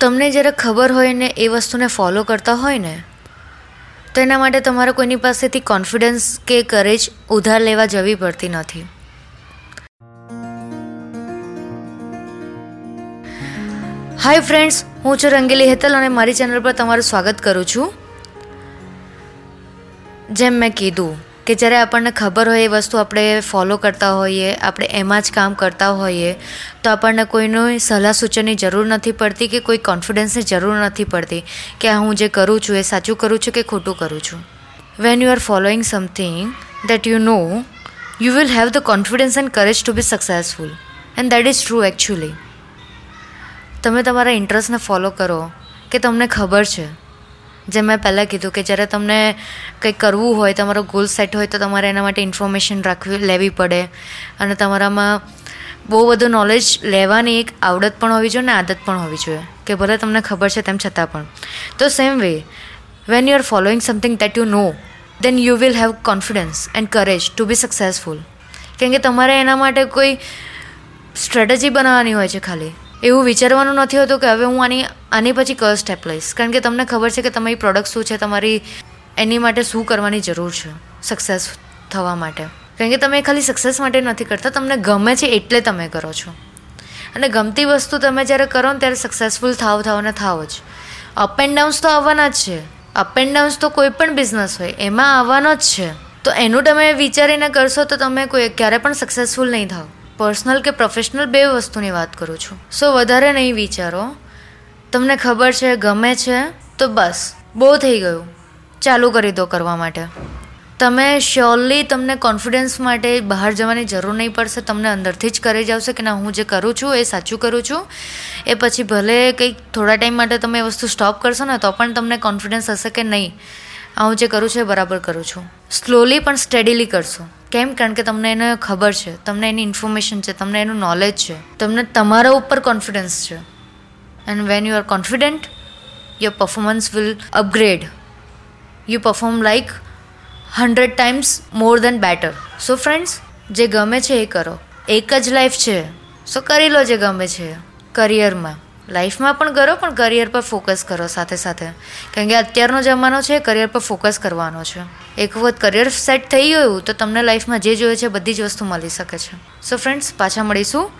તમને જ્યારે ખબર હોય ને એ વસ્તુને ફોલો કરતા હોય ને, તો એના માટે તમારે કોઈની પાસેથી કોન્ફિડન્સ કે કરેજ ઉધાર લેવા જવી પડતી નથી. હાય ફ્રેન્ડ્સ હું છું રંગીલી હેતલ અને મારી ચેનલ પર તમારું સ્વાગત કરું છું. જેમ મેં કીધું કે જ્યારે આપણને ખબર હોય એ વસ્તુ આપણે ફોલો કરતા હોઈએ, આપણે એમાં જ કામ કરતા હોઈએ, તો આપણને કોઈની સલાહ સૂચનની જરૂર નથી પડતી કે કોઈ કોન્ફિડન્સની જરૂર નથી પડતી કે હું જે કરું છું એ સાચું કરું છું કે ખોટું કરું છું. When you are following something that you know you will have the confidence and courage to be successful and that is true actually તમે તમારા ઇન્ટરેસ્ટને ફોલો કરો કે તમને ખબર છે. જેમ મેં પહેલાં કીધું કે જ્યારે તમને કંઈક કરવું હોય, તમારો ગોલ સેટ હોય, તો તમારે એના માટે ઇન્ફોર્મેશન રાખવી, લેવી પડે. અને તમારામાં બહુ બધું નોલેજ લેવાની એક આવડત પણ હોવી જોઈએ ને આદત પણ હોવી જોઈએ, કે ભલે તમને ખબર છે તેમ છતાં પણ. તો same way when you are following something that you know then you will have confidence and courage to be successful કેમ કે તમારે એના માટે કોઈ સ્ટ્રેટેજી બનાવવાની હોય છે ખાલી. એવું વિચારવાનું નથી હોતું કે હવે હું આની આની પછી કયો સ્ટેપ લઈશ. કારણ કે તમને ખબર છે કે તમારી પ્રોડક્ટ શું છે, તમારી એની માટે શું કરવાની જરૂર છે સક્સેસ થવા માટે. કારણ કે તમે ખાલી સક્સેસ માટે નથી કરતા, તમને ગમે છે એટલે તમે કરો છો. અને ગમતી વસ્તુ તમે જ્યારે કરો ને ત્યારે સક્સેસફુલ થાવ થાવ ને થાવ જ. અપ એન્ડ ડાઉન્સ તો આવવાના જ છે. અપ એન્ડ ડાઉન્સ તો કોઈ પણ બિઝનેસ હોય, એમાં આવવાનો જ છે. તો એનું તમે વિચારીને કરશો તો તમે કોઈ, ક્યારે પણ સક્સેસફુલ નહીં થાવ. પર્સનલ કે પ્રોફેશનલ બે વસ્તુની વાત કરું છું. સો વધારે નહીં વિચારો. તમને ખબર છે, ગમે છે, તો બસ, બહુ થઈ ગયું. ચાલુ કરી દો કરવા માટે. તમે શ્યોરલી તમને કોન્ફિડન્સ માટે બહાર જવાની જરૂર નહીં પડશે, તમને અંદરથી જ કરી જાવશે કે ના, હું જે કરું છું એ સાચું કરું છું. એ પછી ભલે કંઈક થોડા ટાઈમ માટે તમે એ વસ્તુ સ્ટોપ કરશો ને, તો પણ તમને કોન્ફિડન્સ હશે કે નહીં હું જે કરું છું એ બરાબર કરું છું. સ્લોલી પણ સ્ટડીલી કરશો. કેમ? કારણ કે તમને એને ખબર છે, તમને એની ઇન્ફોર્મેશન છે, તમને એનું નોલેજ છે, તમને તમારા ઉપર કોન્ફિડન્સ છે. And when you are confident your performance will upgrade you perform like hundred times more than better so friends જે ગમે છે એ કરો. એક જ લાઈફ છે. સો કરી લો જે ગમે છે. કરિયરમાં લાઈફમાં પણ કરો, પણ કરિયર પર ફોકસ કરો સાથે સાથે. કારણ કે અત્યારનો જમાનો છે કરિયર પર ફોકસ કરવાનો છે. એક વખત કરિયર સેટ થઈ ગયું તો તમને લાઈફમાં જે જોઈએ છે બધી જ વસ્તુ મળી શકે છે. સો ફ્રેન્ડ્સ પાછા મળીશું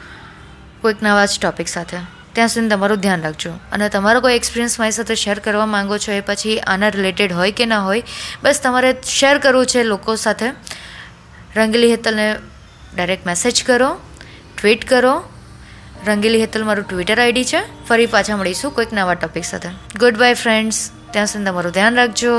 કોઈક નવા જ ટોપિક સાથે. ત્યાં સુધી તમારું ધ્યાન રાખજો. અને તમારો કોઈ એક્સપિરિયન્સ મારી સાથે શેર કરવા માંગો છો એ પછી આના રિલેટેડ હોય કે ના હોય, બસ તમારે શેર કરવું છે લોકો સાથે. રંગીલી હેતલને ડાયરેક્ટ મેસેજ કરો ટ્વીટ કરો રંગીલી હેતલ મારું ટ્વિટર આઈડી છે. ફરી પાછા મળીશું કોઈક નવા ટોપિક સાથે. ગુડ બાય ફ્રેન્ડ્સ ત્યાં સુધી તમારું ધ્યાન રાખજો.